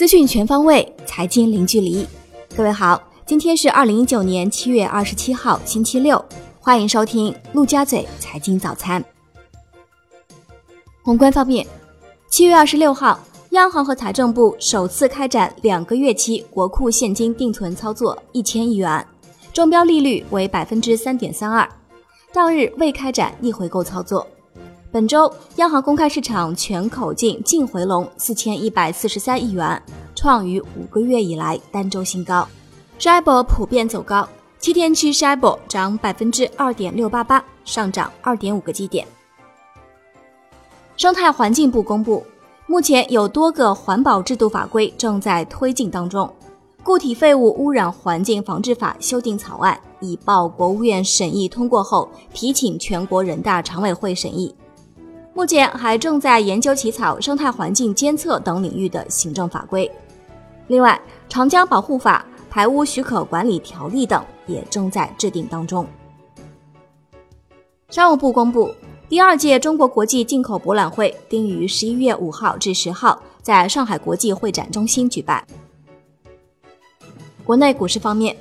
资讯全方位，财经零距离。各位好，今天是二零一九年七月二十七号，星期六，欢迎收听陆家嘴财经早餐。宏观方面，七月二十六号，央行和财政部首次开展两个月期国库现金定存操作一千亿元，中标利率为百分之三点三二。当日未开展逆回购操作。本周，央行公开市场全口径净回笼四千一百四十三亿元，创于五个月以来单周新高。SHIBOR 普遍走高，七天期 SHIBOR 涨百分之二点六八八，上涨二点五个基点。生态环境部公布，目前有多个环保制度法规正在推进当中。固体废物污染环境防治法修订草案已报国务院审议通过后，提请全国人大常委会审议。目前还正在研究起草生态环境监测等领域的行政法规。另外，长江保护法、排污许可管理条例等也正在制定当中。商务部公布，第二届中国国际进口博览会定于十一月五号至十号在上海国际会展中心举办。国内股市方面，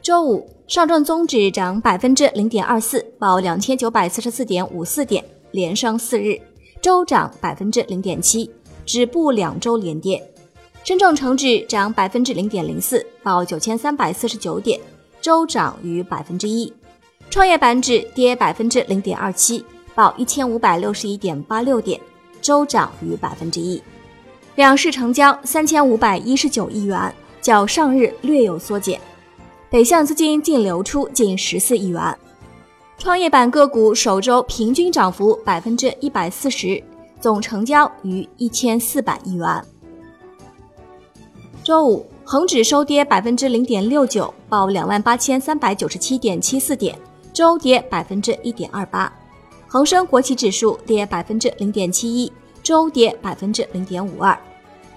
周五上证综指涨百分之零点二四，报两千九百四十四点五四点。连升四日，周涨百分之零点七，止步两周连跌。深证成指涨百分之零点零四，报九千三百四十九点，周涨逾百分之一。创业板指跌百分之零点二七，报一千五百六十一点八六点，周涨逾百分之一。两市成交三千五百一十九亿元，较上日略有缩减。北向资金净流出近十四亿元。创业板个股首周平均涨幅百分之一百四十，总成交逾一千四百亿元。周五，恒指收跌百分之零点六九，报两万八千三百九十七点七四点，周跌百分之一点二八。恒生国企指数跌百分之零点七一，周跌百分之零点五二。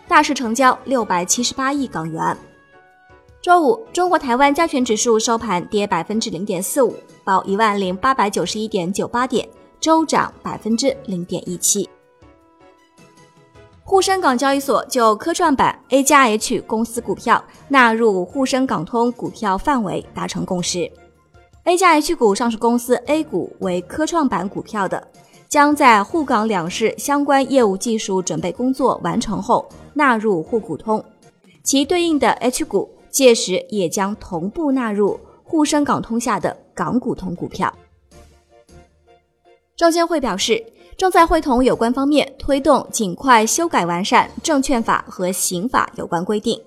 大市成交六百七十八亿港元。周五，中国台湾加权指数收盘跌百分之零点四五，报一万零八百九十一点九八点，周涨百分之零点一七。沪深港交易所就科创板 A 加 H 公司股票纳入沪深港通股票范围达成共识，A 加 H 股上市公司 A 股为科创板股票的，将在沪港两市相关业务技术准备工作完成后纳入沪股通，其对应的 H 股。届时也将同步纳入沪深港通下的港股通股票。证监会表示，正在会同有关方面推动尽快修改完善证券法和刑法有关规定，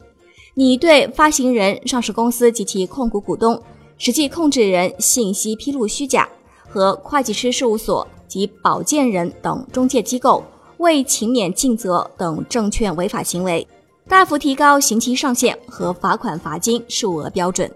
拟对发行人、上市公司及其控股股东、实际控制人信息披露虚假和会计师事务所及保荐人等中介机构未勤勉尽责等证券违法行为。大幅提高刑期上限和罚款罚金数额标准。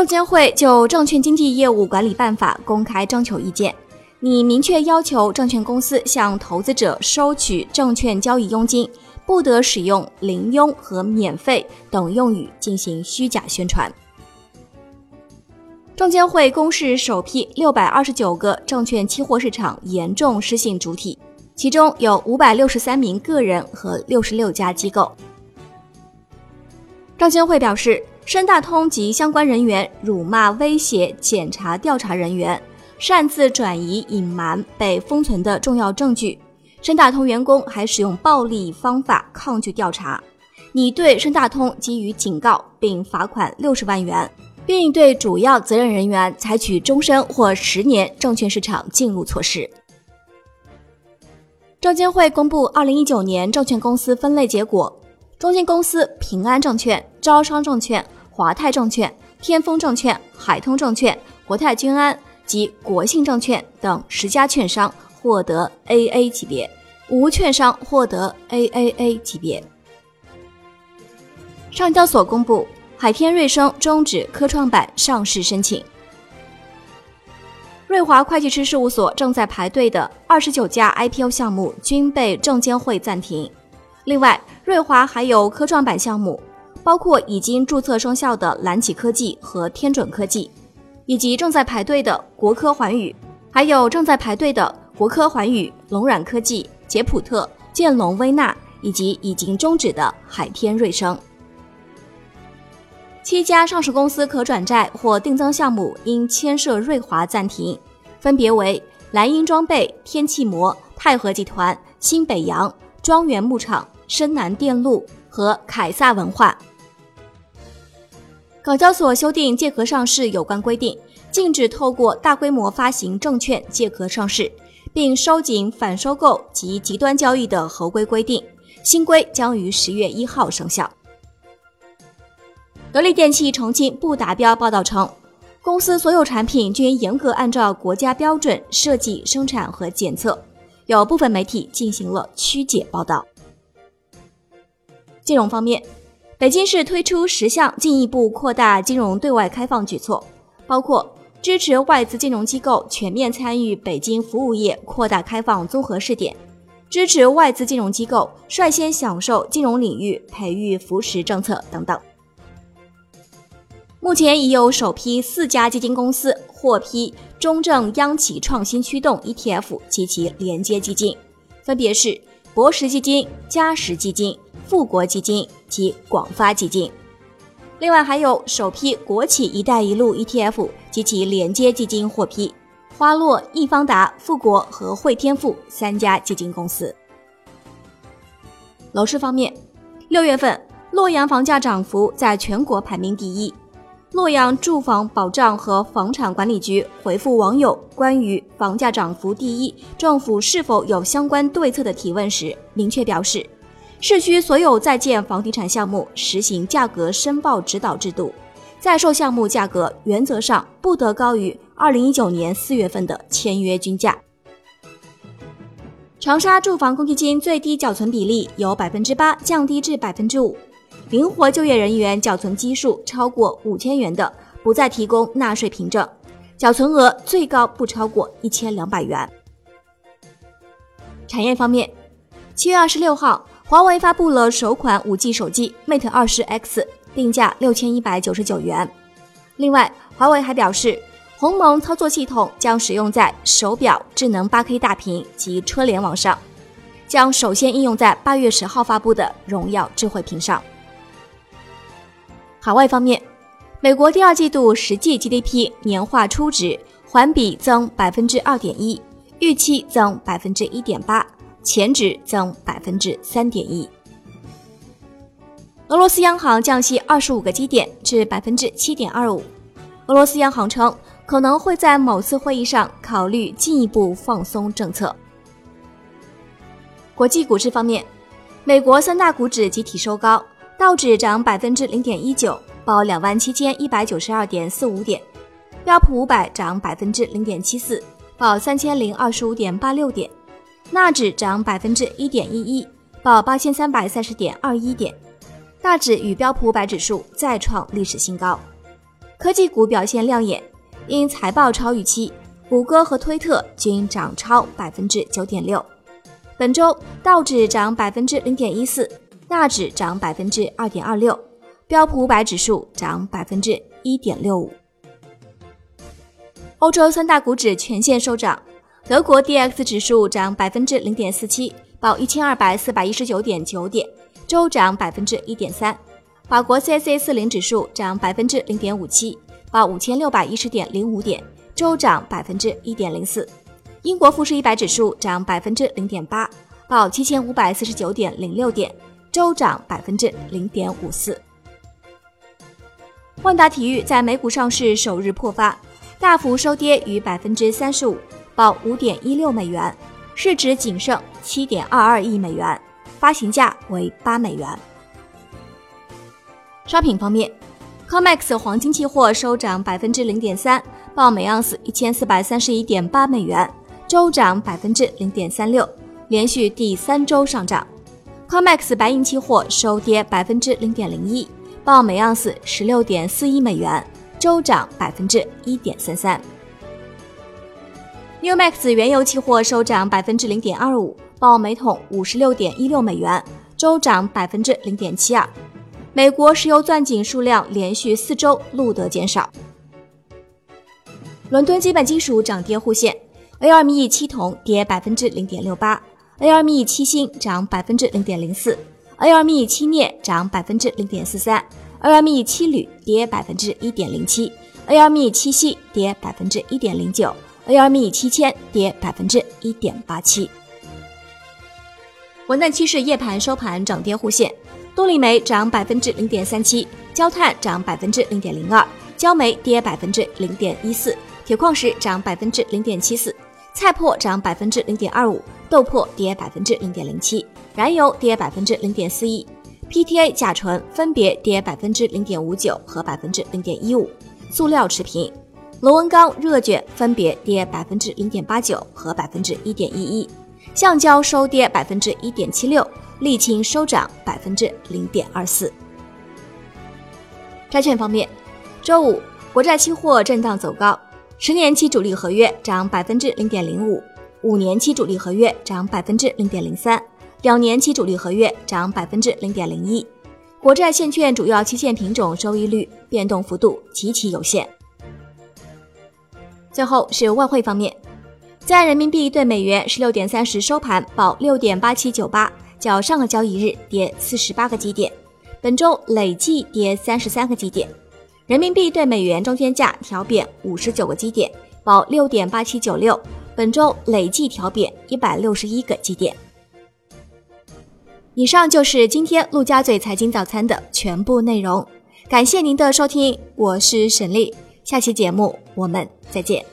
证监会就《证券经纪业务管理办法》公开征求意见，拟明确要求证券公司向投资者收取证券交易佣金，不得使用“零佣”和“免费”等用语进行虚假宣传。证监会公示首批六百二十九个证券期货市场严重失信主体。其中有五百六十三名个人和六十六家机构。证监会表示，深大通及相关人员辱骂、威胁检查调查人员，擅自转移、隐瞒被封存的重要证据。深大通员工还使用暴力方法抗拒调查，拟对深大通给予警告并罚款六十万元，并对主要责任人员采取终身或十年证券市场禁入措施。证监会公布二零一九年证券公司分类结果，中金公司、平安证券、招商证券、华泰证券、天风证券、海通证券、国泰君安及国信证券等十家券商获得 AA 级别，无券商获得 AAA 级别。上交所公布，海天瑞声终止科创板上市申请。瑞华会计师事务所正在排队的二十九家 IPO 项目均被证监会暂停。另外，瑞华还有科创板项目，包括已经注册生效的蓝启科技和天准科技，以及正在排队的国科环宇，还有正在排队的国科环宇、龙软科技、捷普特、建龙微纳、以及已经终止的海天瑞声。七家上市公司可转债或定增项目因牵涉瑞华暂停，分别为蓝鹰装备、天气膜、泰禾集团、新北洋、庄园牧场、深南电路和凯撒文化。港交所修订借壳上市有关规定，禁止透过大规模发行证券借壳上市，并收紧反收购及极端交易的合规规定。新规将于十月一号生效。格力电器澄清不达标报道称，公司所有产品均严格按照国家标准设计、生产和检测。有部分媒体进行了曲解报道。金融方面，北京市推出十项进一步扩大金融对外开放举措，包括支持外资金融机构全面参与北京服务业扩大开放综合试点，支持外资金融机构率先享受金融领域培育扶持政策等等。目前已有首批四家基金公司获批中证央企创新驱动 ETF 及其连接基金，分别是博时基金、嘉实基金、富国基金及广发基金。另外，还有首批国企“一带一路 ”ETF 及其连接基金获批，花落、易方达、富国和汇添富三家基金公司。楼市方面，六月份洛阳房价涨幅在全国排名第一。洛阳住房保障和房产管理局回复网友关于房价涨幅第一，政府是否有相关对策的提问时，明确表示，市区所有在建房地产项目实行价格申报指导制度，在售项目价格原则上不得高于二零一九年四月份的签约均价。长沙住房公积金最低缴存比例由百分之八降低至百分之五。灵活就业人员缴存基数超过五千元的，不再提供纳税凭证，缴存额最高不超过一千两百元。产业方面，七月二十六号，华为发布了首款五 G 手机 Mate 二十 X，定价六千一百九十九元。另外，华为还表示，鸿蒙操作系统将使用在手表、智能八 K 大屏及车联网上，将首先应用在八月十号发布的荣耀智慧屏上。海外方面，美国第二季度实际 GDP 年化初值环比增百分之二点一，预期增百分之一点八，前值增百分之三点一。俄罗斯央行降息二十五个基点至百分之七点二五。俄罗斯央行称，可能会在某次会议上考虑进一步放松政策。国际股市方面，美国三大股指集体收高。道指涨百分之零点一九，报两万七千一百九十二点四五点；标普五百涨百分之零点七四，报三千零二十五点八六点；纳指涨百分之一点一一，报八千三百三十点二一点。大指与标普五百指数再创历史新高。科技股表现亮眼，因财报超预期，谷歌和推特均涨超百分之九点六。本周道指涨百分之零点一四。纳指涨百分之二点二六，标普五百指数涨百分之一点六五。欧洲三大股指全线收涨，德国 D X 指数涨百分之零点四七，报一千二百四百一十九点九点，周涨百分之一点三。法国 C C 四零指数涨百分之零点五七，报五千六百一十点零五点，周涨百分之一点零四。英国富时一百指数涨百分之零点八，报七千五百四十九点零六点。周涨百分之零点五四。万达体育在美股上市首日破发，大幅收跌逾百分之三十五，报五点一六美元，市值仅剩七点二二亿美元，发行价为八美元。商品方面，COMEX 黄金期货收涨百分之零点三，报每盎司一千四百三十一点八美元，周涨百分之零点三六，连续第三周上涨。COMEX 白银期货收跌百分之零点零一，报每盎司十六点四一美元，周涨百分之一点三三。NewMax 原油期货收涨百分之零点二五，报每桶五十六点一六美元，周涨百分之零点七二。美国石油钻井数量连续四周录得减少。伦敦基本金属涨跌互现，LME 七铜跌百分之零点六八。，ARM 七锌涨百分之零点零四，ARM 七镍涨百分之零点四三，ARM 七铝跌百分之一点零七，ARM 七锡跌百分之一点零九，ARM 七千跌百分之一点八七。文旦期市夜盘收盘涨跌互现，动力煤涨百分之零点三七，焦炭涨百分之零点零二，焦煤跌百分之零点一四。铁矿石涨百分之零点七四，菜粕涨百分之零点二五，豆粕跌百分之零点零七，燃油跌百分之零点四一，PTA 甲醇分别跌百分之零点五九和百分之零点一五，塑料持平，螺纹钢热卷分别跌百分之零点八九和百分之一点一一，橡胶收跌百分之一点七六，沥青收涨百分之零点二四。债券方面，周五国债期货震荡走高。十年期主力合约涨百分之零点零五，五年期主力合约涨百分之零点零三，两年期主力合约涨百分之零点零一。国债现券主要期限品种收益率变动幅度极其有限。最后是外汇方面，在人民币对美元十六点三十收盘报六点八七九八，较上个交易日跌四十八个基点，本周累计跌三十三个基点。人民币对美元中间价调贬五十九个基点，报六点八七九六，本周累计调贬一百六十一个基点。以上就是今天陆家嘴财经早餐的全部内容，感谢您的收听，我是沈丽，下期节目我们再见。